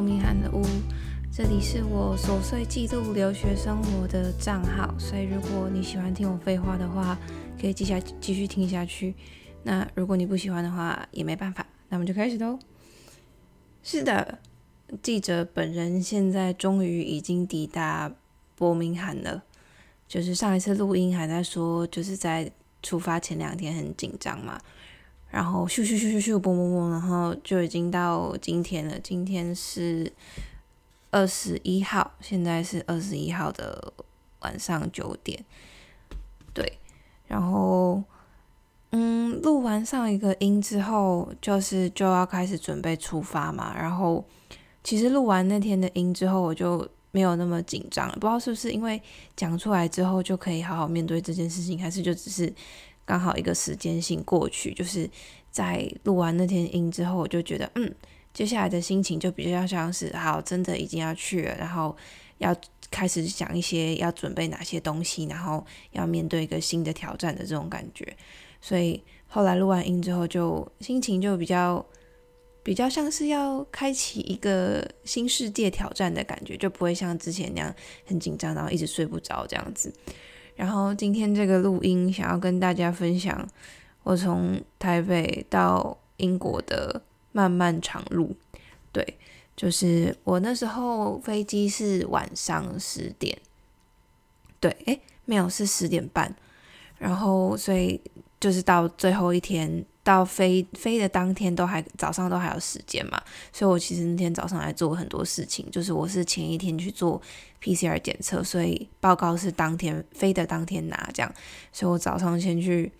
伯明翰的屋，这里是我琐碎记录留学生活的账号，所以如果你喜欢听我废话的话，可以继下继续听下去。那如果你不喜欢的话，也没办法，那我们就开始喽。是的，记者本人现在终于已经抵达伯明翰了。就是上一次录音还在说，就是在出发前两天很紧张嘛。然后咻咻咻咻咻，嘣嘣嘣，然后就已经到今天了。今天是二十一号，现在是二十一号的晚上九点。对，然后嗯，录完上一个音之后，就是就要开始准备出发嘛。然后其实录完那天的音之后，我就没有那么紧张了。不知道是不是因为讲出来之后就可以好好面对这件事情，还是就只是。刚好一个时间性过去，就是在录完那天音之后，我就觉得，嗯，接下来的心情就比较像是，好，真的已经要去了，然后要开始想一些要准备哪些东西，然后要面对一个新的挑战的这种感觉。所以后来录完音之后，就心情就比较比较像是要开启一个新世界挑战的感觉，就不会像之前那样很紧张，然后一直睡不着这样子。然后今天这个录音想要跟大家分享我从台北到英国的漫漫长路。对，就是我那时候飞机是晚上十点，对，诶，没有是十点半，然后所以就是到最后一天。到飞飞的当天都还早上都还有时间嘛，所以我其实那天早上还做很多事情，就是我是前一天去做 PCR 检测，所以报告是当天飞的当天拿这样，所以我早上先去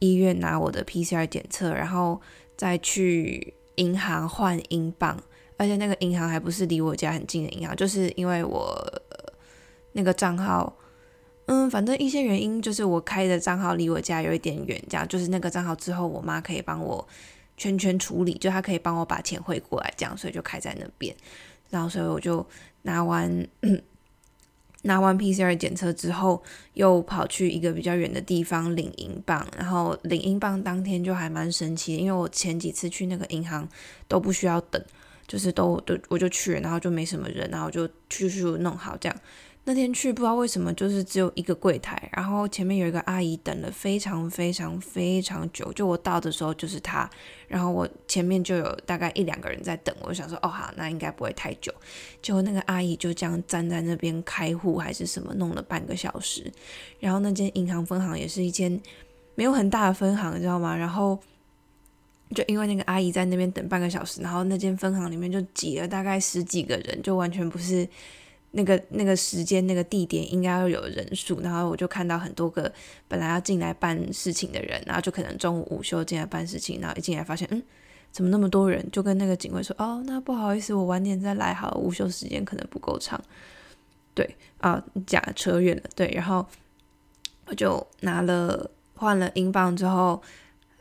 医院拿我的 PCR 检测，然后再去银行换英镑，而且那个银行还不是离我家很近的银行，就是因为我那个账号。嗯，反正一些原因就是我开的账号离我家有一点远，这样就是那个账号之后我妈可以帮我圈圈处理，就她可以帮我把钱汇过来，这样所以就开在那边。然后所以我就拿完 拿完 PCR 检测之后，又跑去一个比较远的地方领英镑。然后领英镑当天就还蛮神奇，因为我前几次去那个银行都不需要等，就是都都我就去，然后就没什么人，然后就去去弄好这样。那天去不知道为什么就是只有一个柜台，然后前面有一个阿姨等了非常非常非常久，就我到的时候就是她，然后我前面就有大概一两个人在等，我就想说哦好，那应该不会太久，结果那个阿姨就这样站在那边开户还是什么，弄了半个小时，然后那间银行分行也是一间没有很大的分行，你知道吗？然后就因为那个阿姨在那边等半个小时，然后那间分行里面就挤了大概十几个人，就完全不是。那个那个时间那个地点应该要有人数，然后我就看到很多个本来要进来办事情的人，然后就可能中午午休进来办事情，然后一进来发现，嗯，怎么那么多人？就跟那个警卫说，哦，那不好意思，我晚点再来，好，午休时间可能不够长。对啊，假扯远了，对，然后我就拿了换了英镑之后。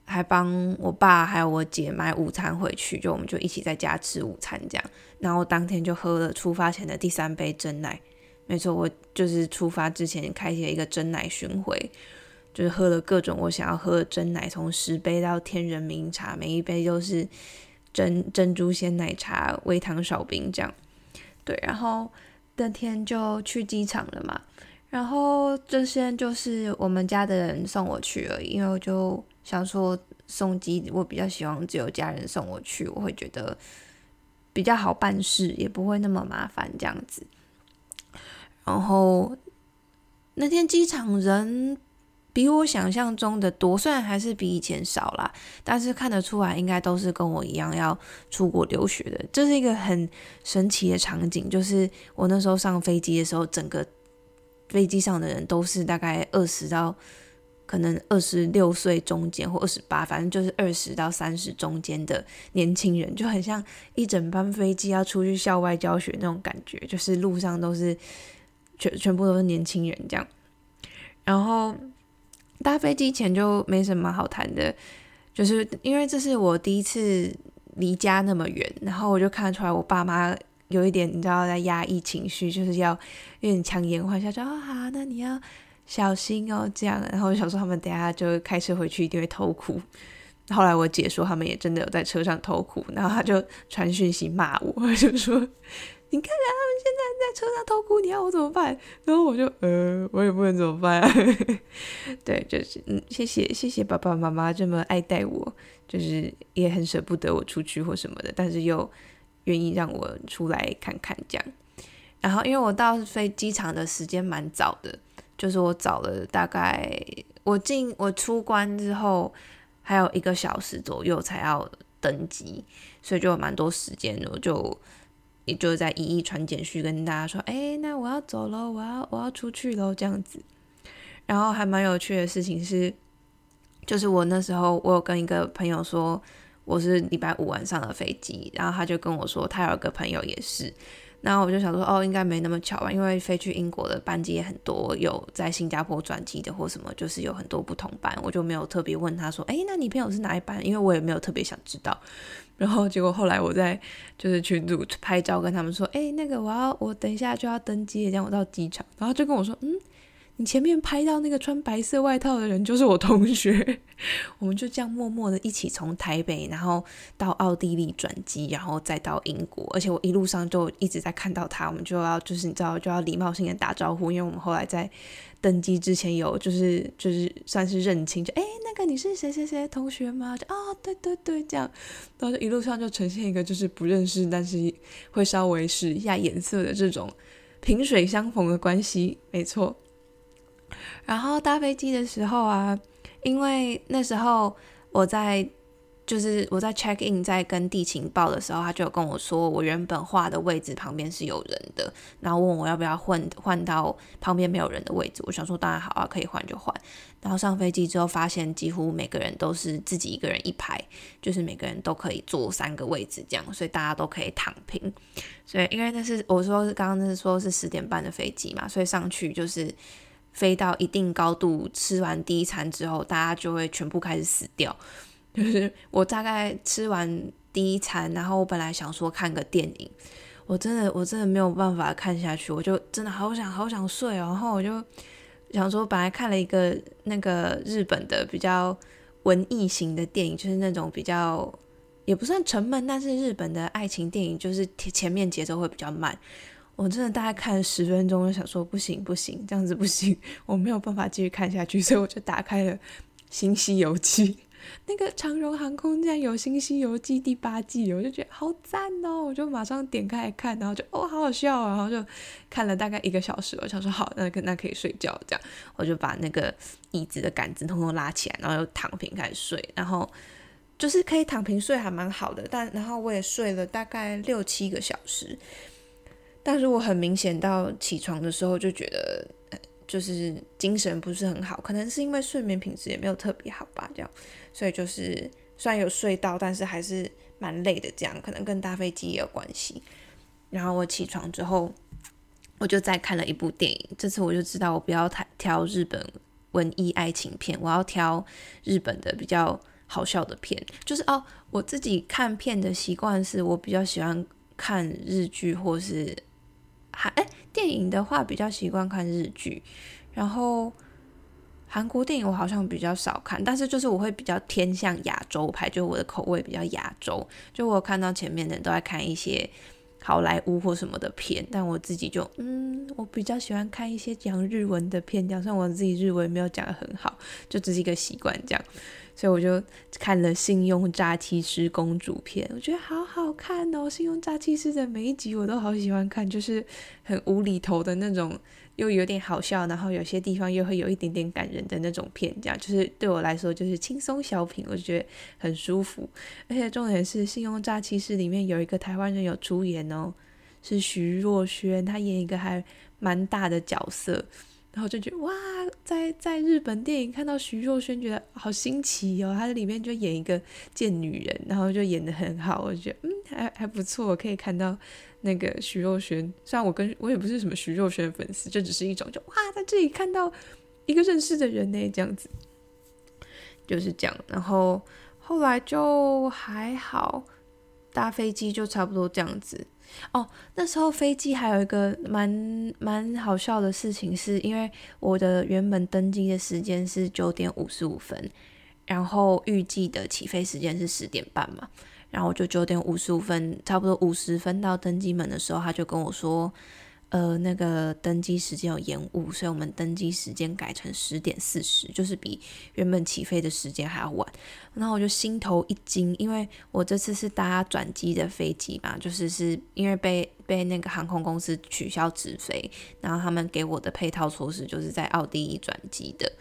还帮我爸还有我姐买午餐回去，就我们就一起在家吃午餐这样。然后当天就喝了出发前的第三杯真奶，没错，我就是出发之前开启了一个真奶巡回，就是喝了各种我想要喝的真奶，从十杯到天人茗茶，每一杯都是珍珍珠鲜奶茶，微糖少冰这样。对，然后那天就去机场了嘛。然后这些就是我们家的人送我去而已，因为我就。想说送机，我比较希望只有家人送我去，我会觉得比较好办事，也不会那么麻烦这样子。然后那天机场人比我想象中的多，虽然还是比以前少啦，但是看得出来应该都是跟我一样要出国留学的。这是一个很神奇的场景，就是我那时候上飞机的时候，整个飞机上的人都是大概二十到。可能二十六岁中间或二十八，反正就是二十到三十中间的年轻人，就很像一整班飞机要出去校外教学那种感觉，就是路上都是全全部都是年轻人这样。然后搭飞机前就没什么好谈的，就是因为这是我第一次离家那么远，然后我就看得出来我爸妈有一点你知道在压抑情绪，就是要有点强颜欢笑，说啊好，那你要。小心哦，这样。然后我想说，他们等下就开车回去一定会偷哭。后来我姐说他们也真的有在车上偷哭，然后他就传讯息骂我，就说：“你看看，他们现在在车上偷哭，你要我怎么办？”然后我就呃，我也不能怎么办。对，就是嗯，谢谢谢谢爸爸妈妈这么爱戴我，就是也很舍不得我出去或什么的，但是又愿意让我出来看看这样。然后因为我到飞机场的时间蛮早的，就是我早了大概我进我出关之后。还有一个小时左右才要登机，所以就有蛮多时间的，我就也就在一一传简讯跟大家说，哎，那我要走了，我要我要出去喽，这样子。然后还蛮有趣的事情是，就是我那时候我有跟一个朋友说我是礼拜五晚上的飞机，然后他就跟我说他有个朋友也是。然后我就想说，哦，应该没那么巧吧，因为飞去英国的班机也很多，有在新加坡转机的或什么，就是有很多不同班，我就没有特别问他说，哎，那你朋友是哪一班？因为我也没有特别想知道。然后结果后来我在就是群组拍照跟他们说，哎，那个我要我等一下就要登机，这样我到机场，然后就跟我说，嗯。你前面拍到那个穿白色外套的人就是我同学，我们就这样默默的一起从台北，然后到奥地利转机，然后再到英国，而且我一路上就一直在看到他，我们就要就是你知道就要礼貌性的打招呼，因为我们后来在登机之前有就是就是算是认清，就哎那个你是谁谁谁同学吗？就啊对对对这样，然后一路上就呈现一个就是不认识，但是会稍微使一下眼色的这种萍水相逢的关系，没错。然后搭飞机的时候啊，因为那时候我在就是我在 check in 在跟地勤报的时候，他就跟我说，我原本画的位置旁边是有人的，然后问我要不要换换到旁边没有人的位置。我想说当然好啊，可以换就换。然后上飞机之后发现，几乎每个人都是自己一个人一排，就是每个人都可以坐三个位置这样，所以大家都可以躺平。所以因为那是我说是刚刚那是说是十点半的飞机嘛，所以上去就是。飞到一定高度，吃完第一餐之后，大家就会全部开始死掉。就是我大概吃完第一餐，然后我本来想说看个电影，我真的我真的没有办法看下去，我就真的好想好想睡哦。然后我就想说，本来看了一个那个日本的比较文艺型的电影，就是那种比较也不算沉闷，但是日本的爱情电影，就是前面节奏会比较慢。我真的大概看了十分钟，就想说不行不行，这样子不行，我没有办法继续看下去，所以我就打开了《新西游记》。那个长荣航空竟然有《新西游记》第八季，我就觉得好赞哦！我就马上点开来看，然后就哦，好好笑啊！然后就看了大概一个小时，我想说好，那那可以睡觉，这样我就把那个椅子的杆子通通拉起来，然后又躺平开始睡，然后就是可以躺平睡，还蛮好的。但然后我也睡了大概六七个小时。但是我很明显到起床的时候就觉得，就是精神不是很好，可能是因为睡眠品质也没有特别好吧，这样，所以就是虽然有睡到，但是还是蛮累的，这样可能跟搭飞机也有关系。然后我起床之后，我就再看了一部电影，这次我就知道我不要太挑日本文艺爱情片，我要挑日本的比较好笑的片。就是哦，我自己看片的习惯是我比较喜欢看日剧或是。还哎，电影的话比较习惯看日剧，然后韩国电影我好像比较少看，但是就是我会比较偏向亚洲派，就我的口味比较亚洲。就我看到前面的人都在看一些好莱坞或什么的片，但我自己就嗯，我比较喜欢看一些讲日文的片，讲算我自己日文没有讲的很好，就只是一个习惯这样。所以我就看了《信用诈欺师公主片》，我觉得好好看哦！《信用诈欺师》的每一集我都好喜欢看，就是很无厘头的那种，又有点好笑，然后有些地方又会有一点点感人的那种片，这样就是对我来说就是轻松小品，我就觉得很舒服。而且重点是，《信用诈欺师》里面有一个台湾人有出演哦，是徐若瑄，她演一个还蛮大的角色。然后就觉得哇，在在日本电影看到徐若瑄，觉得好新奇哦。她在里面就演一个贱女人，然后就演的很好，我觉得嗯 还还不错。可以看到那个徐若瑄，虽然我跟我也不是什么徐若瑄粉丝，这只是一种就哇，在这里看到一个认识的人呢，这样子就是这样。然后后来就还好，搭飞机就差不多这样子。哦，那时候飞机还有一个蛮蛮好笑的事情，是因为我的原本登机的时间是九点五十五分，然后预计的起飞时间是十点半嘛，然后我就九点五十五分，差不多五十分到登机门的时候，他就跟我说。呃，那个登机时间有延误，所以我们登机时间改成十点四十，就是比原本起飞的时间还要晚。然后我就心头一惊，因为我这次是搭转机的飞机嘛，就是是因为被被那个航空公司取消直飞，然后他们给我的配套措施就是在奥地利转机的。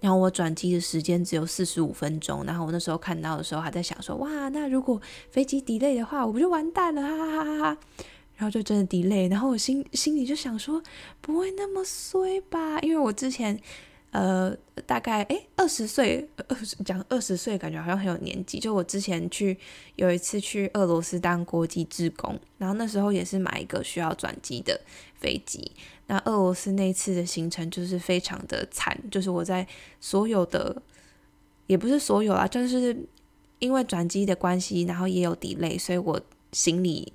然后我转机的时间只有四十五分钟，然后我那时候看到的时候还在想说，哇，那如果飞机 delay 的话，我不就完蛋了，哈哈哈哈。然后就真的 delay，然后我心心里就想说，不会那么衰吧？因为我之前，呃，大概诶二十岁，二十讲二十岁，感觉好像很有年纪。就我之前去有一次去俄罗斯当国际职工，然后那时候也是买一个需要转机的飞机。那俄罗斯那次的行程就是非常的惨，就是我在所有的，也不是所有啊，就是因为转机的关系，然后也有 delay，所以我行李。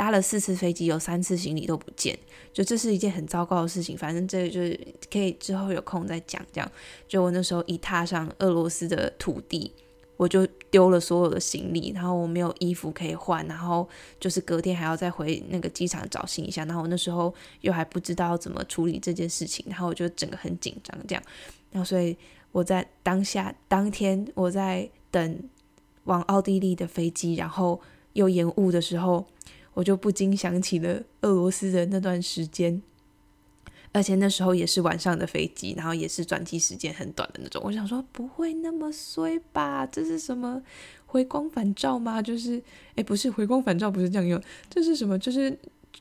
搭了四次飞机，有三次行李都不见，就这是一件很糟糕的事情。反正这就是可以之后有空再讲。这样，就我那时候一踏上俄罗斯的土地，我就丢了所有的行李，然后我没有衣服可以换，然后就是隔天还要再回那个机场找行李箱。然后我那时候又还不知道怎么处理这件事情，然后我就整个很紧张这样。然后所以我在当下当天我在等往奥地利的飞机，然后又延误的时候。我就不禁想起了俄罗斯的那段时间，而且那时候也是晚上的飞机，然后也是转机时间很短的那种。我想说不会那么衰吧？这是什么回光返照吗？就是，哎，不是回光返照，不是这样用，这是什么？就是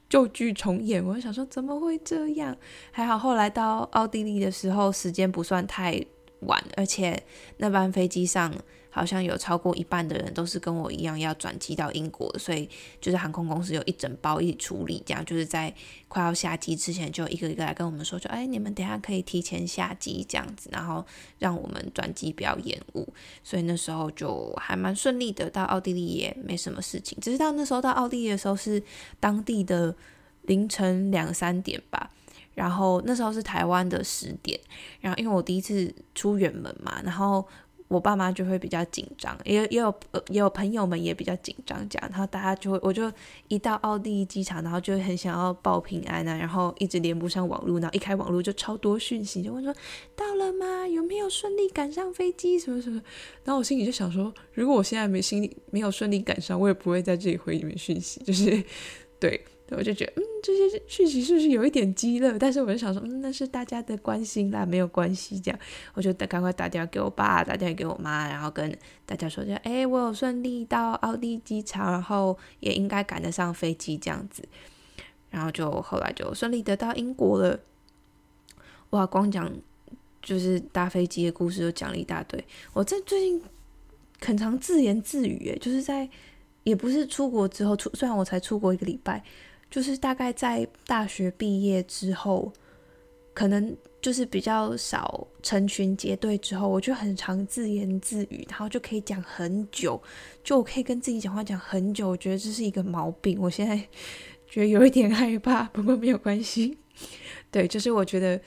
旧剧重演。我想说怎么会这样？还好后来到奥地利的时候，时间不算太晚，而且那班飞机上。好像有超过一半的人都是跟我一样要转机到英国，所以就是航空公司有一整包一起处理，这样就是在快要下机之前就一个一个来跟我们说，就哎你们等下可以提前下机这样子，然后让我们转机不要延误，所以那时候就还蛮顺利的，到奥地利也没什么事情，只是到那时候到奥地利的时候是当地的凌晨两三点吧，然后那时候是台湾的十点，然后因为我第一次出远门嘛，然后。我爸妈就会比较紧张，也也有呃也有朋友们也比较紧张，这样，然后大家就会，我就一到奥地利机场，然后就很想要报平安啊，然后一直连不上网络，然后一开网络就超多讯息，就问说到了吗？有没有顺利赶上飞机？什么什么？然后我心里就想说，如果我现在没心里没有顺利赶上，我也不会在这里回你们讯息，就是对。我就觉得，嗯，这些讯息是不是有一点激乐？但是我就想说，嗯，那是大家的关心啦，没有关系。这样，我就赶快打电话给我爸，打电话给我妈，然后跟大家说，就哎，我有顺利到奥地利机场，然后也应该赶得上飞机这样子。然后就后来就顺利得到英国了。哇，光讲就是搭飞机的故事就讲了一大堆。我这最近很常自言自语，诶，就是在也不是出国之后出，虽然我才出国一个礼拜。就是大概在大学毕业之后，可能就是比较少成群结队之后，我就很常自言自语，然后就可以讲很久，就我可以跟自己讲话讲很久。我觉得这是一个毛病，我现在 觉得有一点害怕，不过没有关系。对，就是我觉得，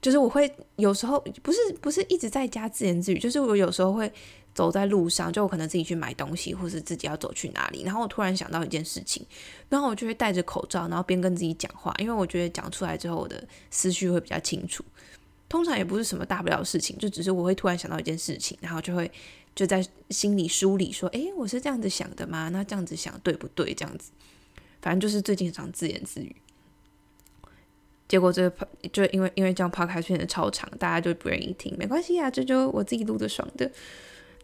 就是我会有时候不是不是一直在家自言自语，就是我有时候会。走在路上，就我可能自己去买东西，或是自己要走去哪里，然后我突然想到一件事情，然后我就会戴着口罩，然后边跟自己讲话，因为我觉得讲出来之后，我的思绪会比较清楚。通常也不是什么大不了的事情，就只是我会突然想到一件事情，然后就会就在心里梳理说：“诶，我是这样子想的吗？那这样子想对不对？”这样子，反正就是最近常自言自语。结果这个就因为因为这样抛开变得超长，大家就不愿意听，没关系啊，这就我自己录的爽的。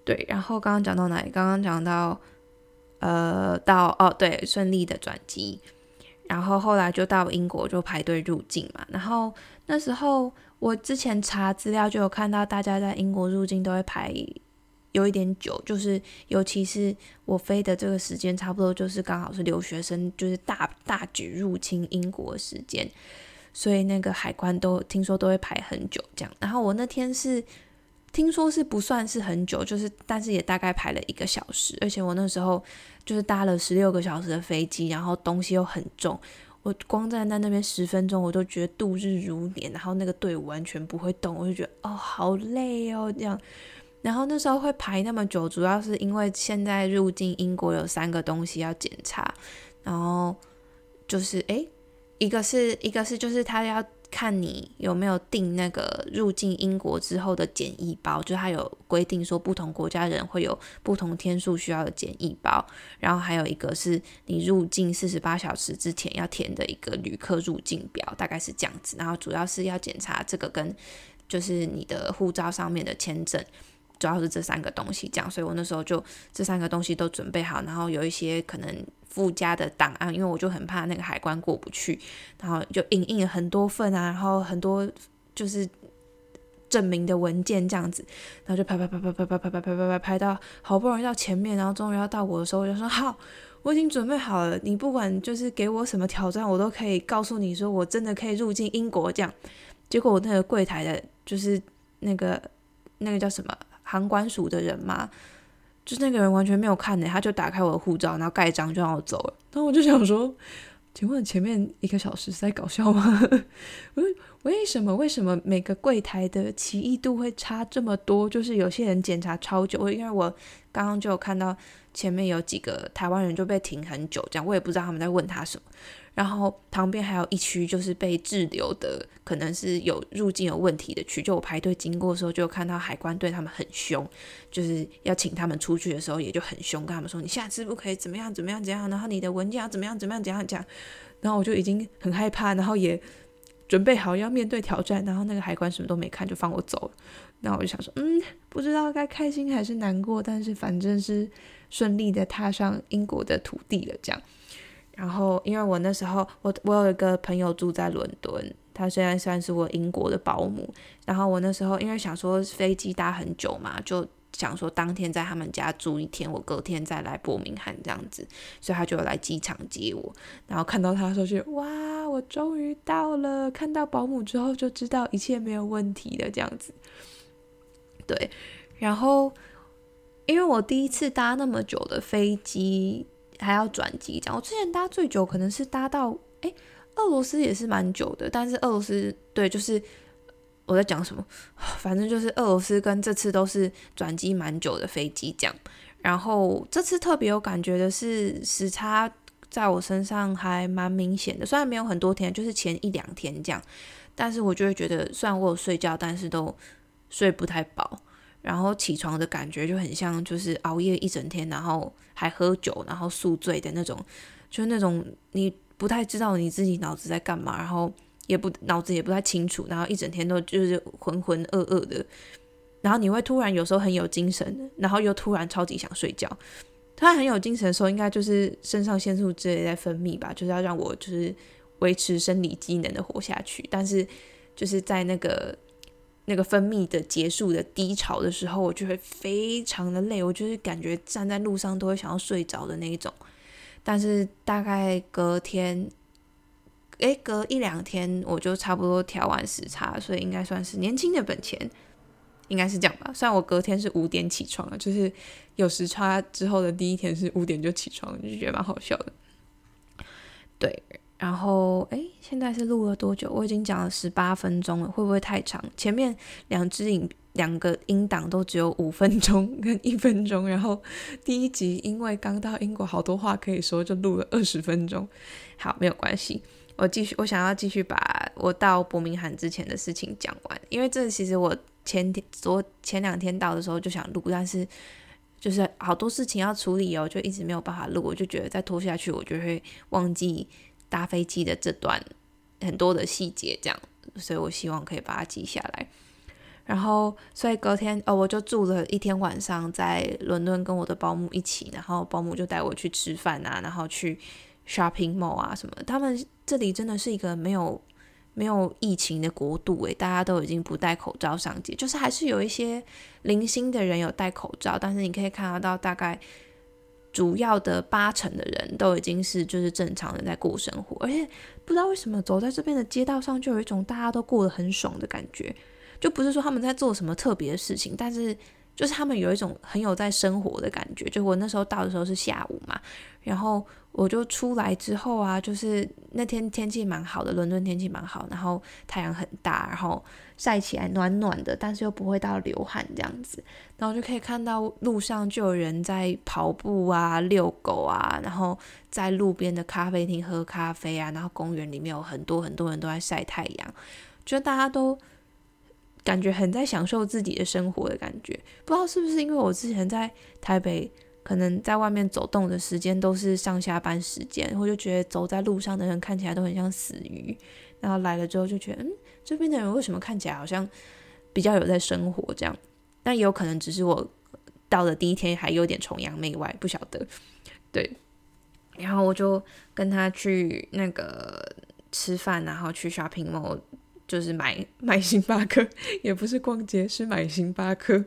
对，然后刚刚讲到哪里？刚刚讲到，呃，到哦，对，顺利的转机，然后后来就到英国就排队入境嘛。然后那时候我之前查资料就有看到，大家在英国入境都会排有一点久，就是尤其是我飞的这个时间，差不多就是刚好是留学生就是大大举入侵英国时间，所以那个海关都听说都会排很久这样。然后我那天是。听说是不算是很久，就是但是也大概排了一个小时，而且我那时候就是搭了十六个小时的飞机，然后东西又很重，我光站在那边十分钟，我都觉得度日如年，然后那个队伍完全不会动，我就觉得哦好累哦这样，然后那时候会排那么久，主要是因为现在入境英国有三个东西要检查，然后就是诶，一个是一个是就是他要。看你有没有订那个入境英国之后的检疫包，就他有规定说不同国家人会有不同天数需要的检疫包，然后还有一个是你入境四十八小时之前要填的一个旅客入境表，大概是这样子。然后主要是要检查这个跟就是你的护照上面的签证，主要是这三个东西这样。所以我那时候就这三个东西都准备好，然后有一些可能。附加的档案，因为我就很怕那个海关过不去，然后就印印了很多份啊，然后很多就是证明的文件这样子，然后就拍拍拍拍拍拍拍拍拍拍拍拍到好不容易到前面，然后终于要到我的时候，我就说好，我已经准备好了，你不管就是给我什么挑战，我都可以告诉你说我真的可以入境英国这样。结果我那个柜台的，就是那个那个叫什么航管署的人嘛。就是那个人完全没有看呢，他就打开我的护照，然后盖章就让我走了。然后我就想说，请问前面一个小时是在搞笑吗？为为什么为什么每个柜台的奇异度会差这么多？就是有些人检查超久，因为我刚刚就有看到前面有几个台湾人就被停很久，这样我也不知道他们在问他什么。然后旁边还有一区就是被滞留的，可能是有入境有问题的区。就我排队经过的时候，就看到海关对他们很凶，就是要请他们出去的时候也就很凶，跟他们说你下次不可以怎么样怎么样怎样，然后你的文件要怎么样怎么样怎样讲。然后我就已经很害怕，然后也准备好要面对挑战，然后那个海关什么都没看就放我走了。那我就想说，嗯，不知道该开心还是难过，但是反正是顺利的踏上英国的土地了，这样。然后，因为我那时候，我我有一个朋友住在伦敦，他虽然算是我英国的保姆。然后我那时候因为想说飞机搭很久嘛，就想说当天在他们家住一天，我隔天再来伯明翰这样子，所以他就来机场接我。然后看到他的时候，就哇，我终于到了！看到保姆之后，就知道一切没有问题的这样子。对，然后因为我第一次搭那么久的飞机。还要转机，这样。我之前搭最久可能是搭到，诶，俄罗斯也是蛮久的。但是俄罗斯，对，就是我在讲什么，反正就是俄罗斯跟这次都是转机蛮久的飞机，这样。然后这次特别有感觉的是时差在我身上还蛮明显的，虽然没有很多天，就是前一两天这样，但是我就会觉得，虽然我有睡觉，但是都睡不太饱。然后起床的感觉就很像，就是熬夜一整天，然后还喝酒，然后宿醉的那种，就是那种你不太知道你自己脑子在干嘛，然后也不脑子也不太清楚，然后一整天都就是浑浑噩噩的，然后你会突然有时候很有精神，然后又突然超级想睡觉。突然很有精神的时候，应该就是肾上腺素之类在分泌吧，就是要让我就是维持生理机能的活下去。但是就是在那个。那个分泌的结束的低潮的时候，我就会非常的累，我就是感觉站在路上都会想要睡着的那一种。但是大概隔天，诶，隔一两天我就差不多调完时差，所以应该算是年轻的本钱，应该是这样吧。虽然我隔天是五点起床了，就是有时差之后的第一天是五点就起床，就觉得蛮好笑的。对。然后，现在是录了多久？我已经讲了十八分钟了，会不会太长？前面两支影两个音档都只有五分钟跟一分钟，然后第一集因为刚到英国，好多话可以说，就录了二十分钟。好，没有关系，我继续，我想要继续把我到伯明翰之前的事情讲完，因为这其实我前天昨前两天到的时候就想录，但是就是好多事情要处理哦，就一直没有办法录，我就觉得再拖下去，我就会忘记。搭飞机的这段很多的细节，这样，所以我希望可以把它记下来。然后，所以隔天，哦，我就住了一天晚上在伦敦，跟我的保姆一起，然后保姆就带我去吃饭啊，然后去 shopping mall 啊什么。他们这里真的是一个没有没有疫情的国度，诶，大家都已经不戴口罩上街，就是还是有一些零星的人有戴口罩，但是你可以看得到大概。主要的八成的人都已经是就是正常人在过生活，而且不知道为什么走在这边的街道上就有一种大家都过得很爽的感觉，就不是说他们在做什么特别的事情，但是就是他们有一种很有在生活的感觉。就我那时候到的时候是下午嘛，然后我就出来之后啊，就是那天天气蛮好的，伦敦天气蛮好，然后太阳很大，然后晒起来暖暖的，但是又不会到流汗这样子。然后就可以看到路上就有人在跑步啊、遛狗啊，然后在路边的咖啡厅喝咖啡啊，然后公园里面有很多很多人都在晒太阳，觉得大家都。感觉很在享受自己的生活的感觉，不知道是不是因为我之前在台北，可能在外面走动的时间都是上下班时间，我就觉得走在路上的人看起来都很像死鱼，然后来了之后就觉得，嗯，这边的人为什么看起来好像比较有在生活这样？但也有可能只是我到了第一天还有点崇洋媚外，不晓得。对，然后我就跟他去那个吃饭，然后去 shopping mall。就是买买星巴克，也不是逛街，是买星巴克。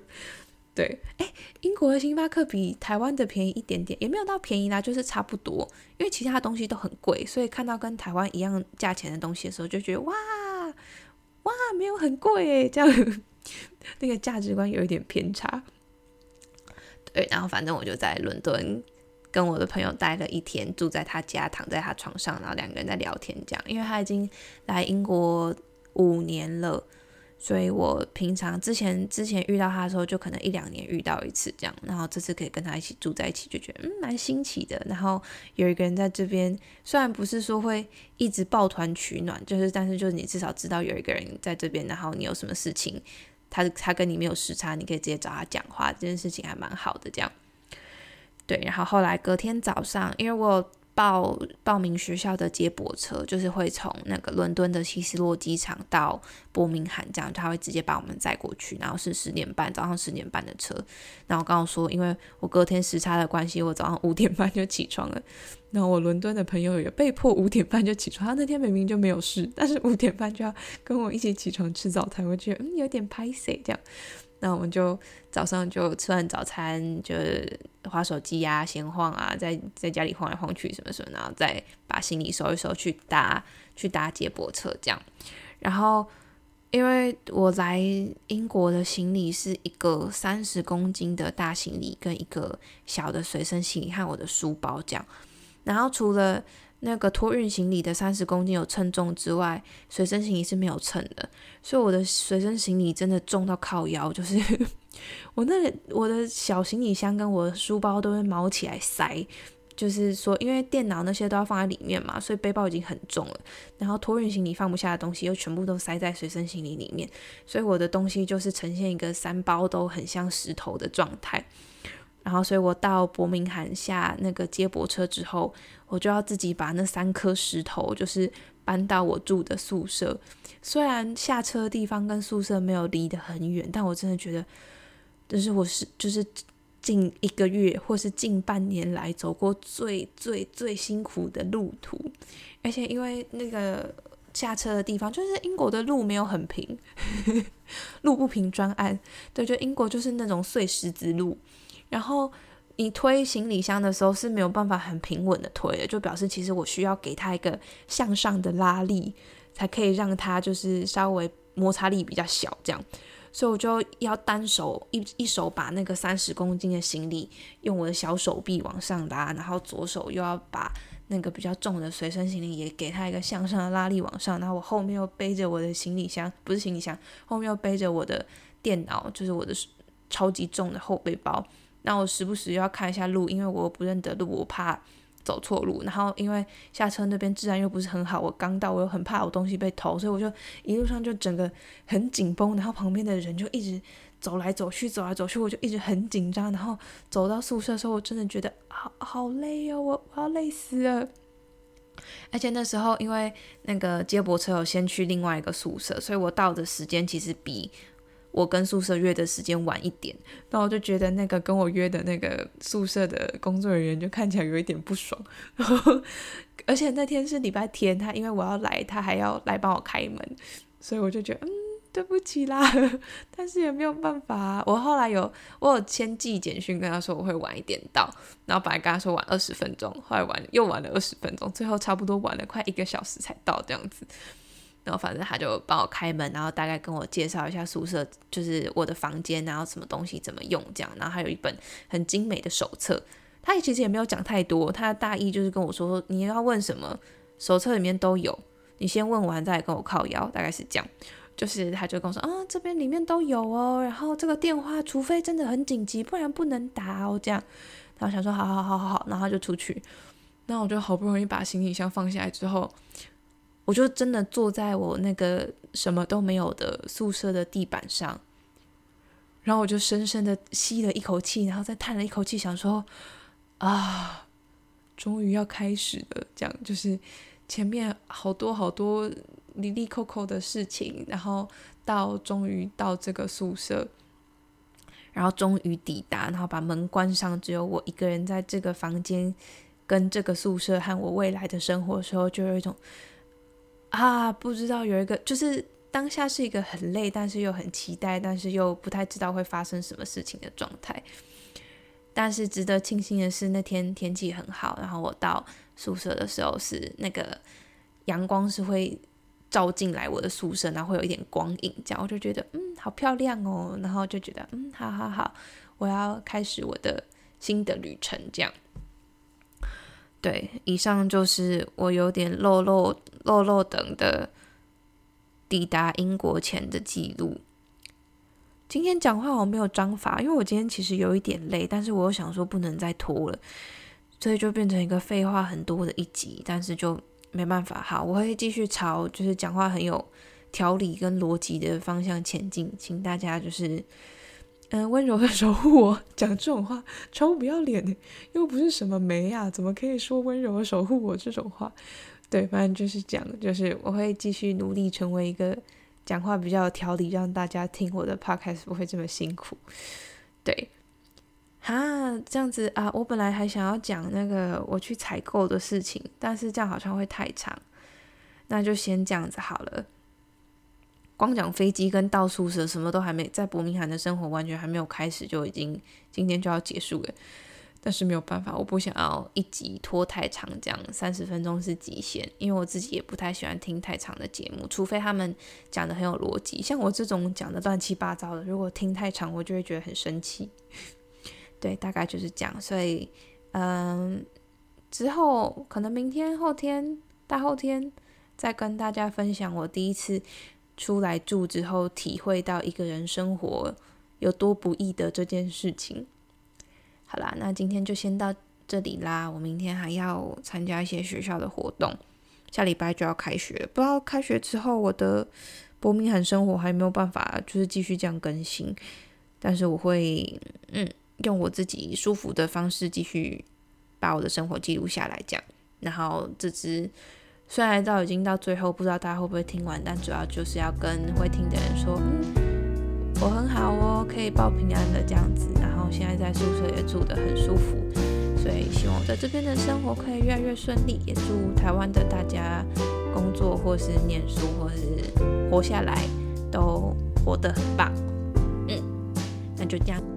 对，哎，英国的星巴克比台湾的便宜一点点，也没有到便宜啦，就是差不多。因为其他东西都很贵，所以看到跟台湾一样价钱的东西的时候，就觉得哇哇，没有很贵哎，这样那个价值观有一点偏差。对，然后反正我就在伦敦跟我的朋友待了一天，住在他家，躺在他床上，然后两个人在聊天，这样，因为他已经来英国。五年了，所以我平常之前之前遇到他的时候，就可能一两年遇到一次这样，然后这次可以跟他一起住在一起，就觉得嗯蛮新奇的。然后有一个人在这边，虽然不是说会一直抱团取暖，就是但是就是你至少知道有一个人在这边，然后你有什么事情，他他跟你没有时差，你可以直接找他讲话，这件事情还蛮好的这样。对，然后后来隔天早上，因为我。报报名学校的接驳车，就是会从那个伦敦的希斯洛机场到伯明翰，这样他会直接把我们载过去，然后是十点半，早上十点半的车。然后刚刚说，因为我隔天时差的关系，我早上五点半就起床了。那我伦敦的朋友也被迫五点半就起床，他那天明明就没有事，但是五点半就要跟我一起起床吃早餐，我觉得嗯有点拍死这样。那我们就早上就吃完早餐，就是划手机啊、闲晃啊，在在家里晃来晃去什么什么，然后再把行李收一收，去搭去搭接驳车这样。然后因为我来英国的行李是一个三十公斤的大行李，跟一个小的随身行李和我的书包这样。然后除了那个托运行李的三十公斤有称重之外，随身行李是没有称的，所以我的随身行李真的重到靠腰，就是 我那我的小行李箱跟我的书包都会毛起来塞，就是说因为电脑那些都要放在里面嘛，所以背包已经很重了，然后托运行李放不下的东西又全部都塞在随身行李里面，所以我的东西就是呈现一个三包都很像石头的状态。然后，所以我到伯明翰下那个接驳车之后，我就要自己把那三颗石头就是搬到我住的宿舍。虽然下车的地方跟宿舍没有离得很远，但我真的觉得，就是我是就是近一个月或是近半年来走过最最最辛苦的路途。而且因为那个下车的地方，就是英国的路没有很平，路不平专案。对，就英国就是那种碎石子路。然后你推行李箱的时候是没有办法很平稳的推的，就表示其实我需要给它一个向上的拉力，才可以让它就是稍微摩擦力比较小这样。所以我就要单手一一手把那个三十公斤的行李用我的小手臂往上拉，然后左手又要把那个比较重的随身行李也给它一个向上的拉力往上，然后我后面又背着我的行李箱，不是行李箱，后面又背着我的电脑，就是我的超级重的后背包。那我时不时要看一下路，因为我不认得路，我怕走错路。然后因为下车那边治安又不是很好，我刚到，我又很怕我东西被偷，所以我就一路上就整个很紧绷。然后旁边的人就一直走来走去，走来走去，我就一直很紧张。然后走到宿舍的时候，我真的觉得好好累哦，我我要累死了。而且那时候因为那个接驳车有先去另外一个宿舍，所以我到的时间其实比。我跟宿舍约的时间晚一点，那我就觉得那个跟我约的那个宿舍的工作人员就看起来有一点不爽，而且那天是礼拜天，他因为我要来，他还要来帮我开门，所以我就觉得嗯，对不起啦，但是也没有办法。我后来有我有签寄简讯跟他说我会晚一点到，然后本来跟他说晚二十分钟，后来晚又晚了二十分钟，最后差不多晚了快一个小时才到这样子。然后反正他就帮我开门，然后大概跟我介绍一下宿舍，就是我的房间，然后什么东西怎么用这样。然后还有一本很精美的手册，他其实也没有讲太多，他大意就是跟我说你要问什么，手册里面都有，你先问完再跟我靠腰，大概是这样。就是他就跟我说啊，这边里面都有哦，然后这个电话除非真的很紧急，不然不能打哦这样。然后想说好好好好好，然后就出去。那我就好不容易把行李箱放下来之后。我就真的坐在我那个什么都没有的宿舍的地板上，然后我就深深的吸了一口气，然后再叹了一口气，想说啊，终于要开始了。这样就是前面好多好多离离扣扣的事情，然后到终于到这个宿舍，然后终于抵达，然后把门关上，只有我一个人在这个房间跟这个宿舍和我未来的生活的时候，就有一种。啊，不知道有一个，就是当下是一个很累，但是又很期待，但是又不太知道会发生什么事情的状态。但是值得庆幸的是，那天天气很好，然后我到宿舍的时候是那个阳光是会照进来我的宿舍，然后会有一点光影，这样我就觉得嗯，好漂亮哦，然后就觉得嗯，好好好，我要开始我的新的旅程，这样。对，以上就是我有点漏漏漏漏等的抵达英国前的记录。今天讲话我没有章法，因为我今天其实有一点累，但是我又想说不能再拖了，所以就变成一个废话很多的一集。但是就没办法，好，我会继续朝就是讲话很有条理跟逻辑的方向前进，请大家就是。嗯，温柔的 守护我，讲这种话超不要脸的，又不是什么媒啊，怎么可以说温柔的守护我这种话？对，反正就是讲，就是我会继续努力成为一个讲话比较有条理，让大家听我的 podcast 不会这么辛苦。对，哈，这样子啊，我本来还想要讲那个我去采购的事情，但是这样好像会太长，那就先这样子好了。光讲飞机跟到宿舍，什么都还没在伯明翰的生活完全还没有开始，就已经今天就要结束了。但是没有办法，我不想要一集拖太长，这样三十分钟是极限。因为我自己也不太喜欢听太长的节目，除非他们讲的很有逻辑。像我这种讲的乱七八糟的，如果听太长，我就会觉得很生气。对，大概就是这样。所以，嗯，之后可能明天、后天、大后天再跟大家分享我第一次。出来住之后，体会到一个人生活有多不易的这件事情。好啦，那今天就先到这里啦。我明天还要参加一些学校的活动，下礼拜就要开学。不知道开学之后我的伯明翰生活还没有办法，就是继续这样更新。但是我会，嗯，用我自己舒服的方式继续把我的生活记录下来，这样。然后这支。虽然到已经到最后，不知道大家会不会听完，但主要就是要跟会听的人说，嗯，我很好哦，可以报平安的这样子。然后现在在宿舍也住得很舒服，所以希望在这边的生活可以越来越顺利。也祝台湾的大家工作或是念书或是活下来都活得很棒。嗯，那就这样。